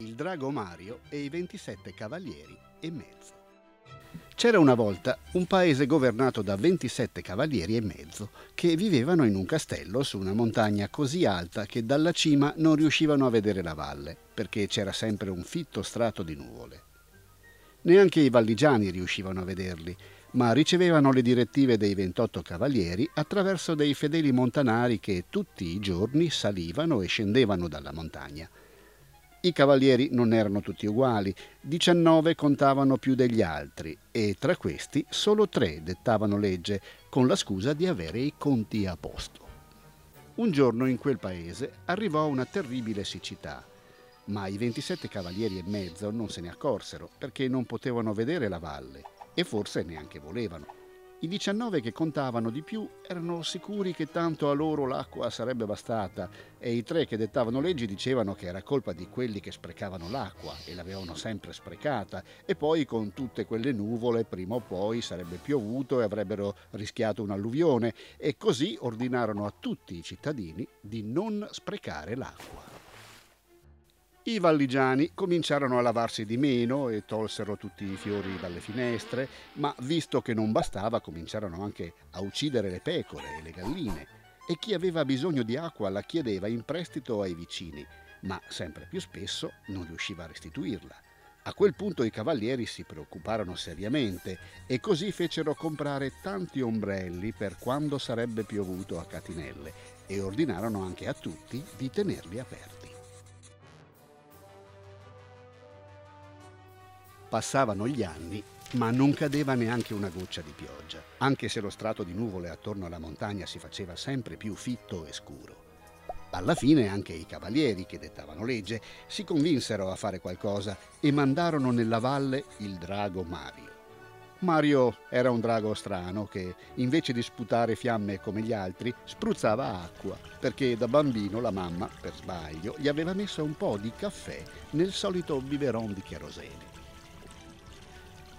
il drago Mario e i 27 cavalieri e mezzo. C'era una volta un paese governato da 27 cavalieri e mezzo che vivevano in un castello su una montagna così alta che dalla cima non riuscivano a vedere la valle perché c'era sempre un fitto strato di nuvole. Neanche i valligiani riuscivano a vederli, ma ricevevano le direttive dei 28 cavalieri attraverso dei fedeli montanari che tutti i giorni salivano e scendevano dalla montagna i cavalieri non erano tutti uguali, 19 contavano più degli altri e tra questi solo tre dettavano legge con la scusa di avere i conti a posto. Un giorno in quel paese arrivò una terribile siccità, ma i 27 cavalieri e mezzo non se ne accorsero perché non potevano vedere la valle e forse neanche volevano. I 19 che contavano di più erano sicuri che tanto a loro l'acqua sarebbe bastata e i tre che dettavano leggi dicevano che era colpa di quelli che sprecavano l'acqua e l'avevano sempre sprecata e poi con tutte quelle nuvole prima o poi sarebbe piovuto e avrebbero rischiato un'alluvione e così ordinarono a tutti i cittadini di non sprecare l'acqua. I valligiani cominciarono a lavarsi di meno e tolsero tutti i fiori dalle finestre, ma visto che non bastava cominciarono anche a uccidere le pecore e le galline e chi aveva bisogno di acqua la chiedeva in prestito ai vicini, ma sempre più spesso non riusciva a restituirla. A quel punto i cavalieri si preoccuparono seriamente e così fecero comprare tanti ombrelli per quando sarebbe piovuto a catinelle e ordinarono anche a tutti di tenerli aperti. Passavano gli anni, ma non cadeva neanche una goccia di pioggia, anche se lo strato di nuvole attorno alla montagna si faceva sempre più fitto e scuro. Alla fine anche i cavalieri che dettavano legge si convinsero a fare qualcosa e mandarono nella valle il drago Mario. Mario era un drago strano che, invece di sputare fiamme come gli altri, spruzzava acqua, perché da bambino la mamma, per sbaglio, gli aveva messo un po' di caffè nel solito biberon di cherosene.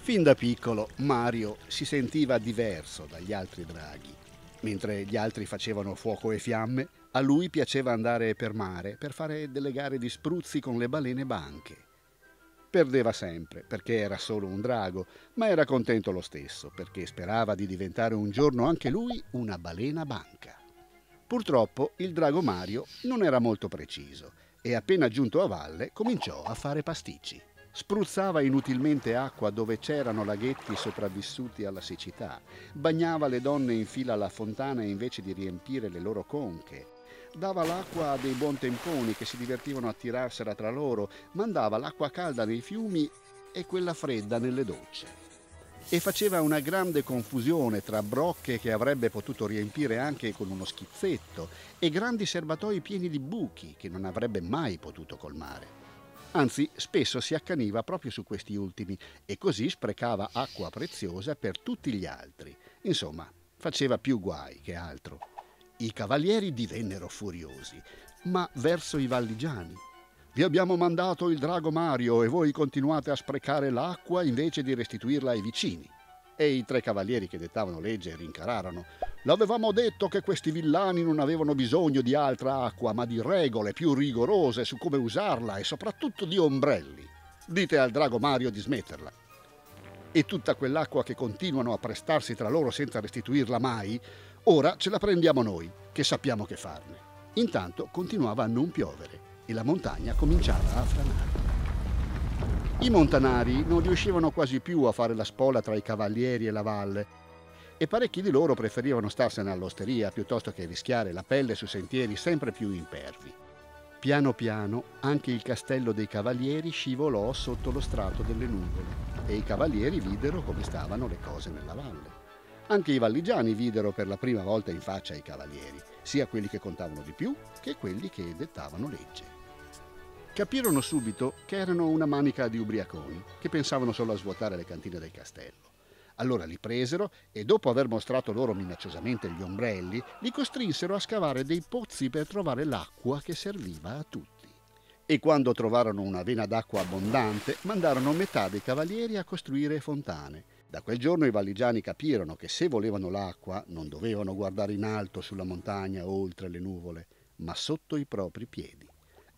Fin da piccolo Mario si sentiva diverso dagli altri draghi. Mentre gli altri facevano fuoco e fiamme, a lui piaceva andare per mare per fare delle gare di spruzzi con le balene banche. Perdeva sempre perché era solo un drago, ma era contento lo stesso perché sperava di diventare un giorno anche lui una balena banca. Purtroppo il drago Mario non era molto preciso e appena giunto a valle cominciò a fare pasticci. Spruzzava inutilmente acqua dove c'erano laghetti sopravvissuti alla siccità, bagnava le donne in fila alla fontana invece di riempire le loro conche, dava l'acqua a dei buontemponi che si divertivano a tirarsela tra loro, mandava l'acqua calda nei fiumi e quella fredda nelle docce. E faceva una grande confusione tra brocche che avrebbe potuto riempire anche con uno schizzetto e grandi serbatoi pieni di buchi che non avrebbe mai potuto colmare. Anzi, spesso si accaniva proprio su questi ultimi e così sprecava acqua preziosa per tutti gli altri. Insomma, faceva più guai che altro. I cavalieri divennero furiosi, ma verso i valligiani. Vi abbiamo mandato il drago Mario e voi continuate a sprecare l'acqua invece di restituirla ai vicini. E i tre cavalieri che dettavano legge rincararono. L'avevamo detto che questi villani non avevano bisogno di altra acqua, ma di regole più rigorose su come usarla e soprattutto di ombrelli. Dite al drago Mario di smetterla. E tutta quell'acqua che continuano a prestarsi tra loro senza restituirla mai, ora ce la prendiamo noi, che sappiamo che farne. Intanto continuava a non piovere e la montagna cominciava a franare. I montanari non riuscivano quasi più a fare la spola tra i cavalieri e la valle e parecchi di loro preferivano starsene all'osteria piuttosto che rischiare la pelle su sentieri sempre più impervi. Piano piano anche il castello dei cavalieri scivolò sotto lo strato delle nuvole e i cavalieri videro come stavano le cose nella valle. Anche i valligiani videro per la prima volta in faccia i cavalieri, sia quelli che contavano di più che quelli che dettavano legge capirono subito che erano una manica di ubriaconi che pensavano solo a svuotare le cantine del castello. Allora li presero e dopo aver mostrato loro minacciosamente gli ombrelli, li costrinsero a scavare dei pozzi per trovare l'acqua che serviva a tutti. E quando trovarono una vena d'acqua abbondante, mandarono metà dei cavalieri a costruire fontane. Da quel giorno i valligiani capirono che se volevano l'acqua non dovevano guardare in alto sulla montagna oltre le nuvole, ma sotto i propri piedi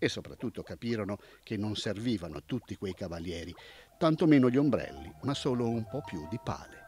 e soprattutto capirono che non servivano tutti quei cavalieri, tantomeno gli ombrelli, ma solo un po' più di pale.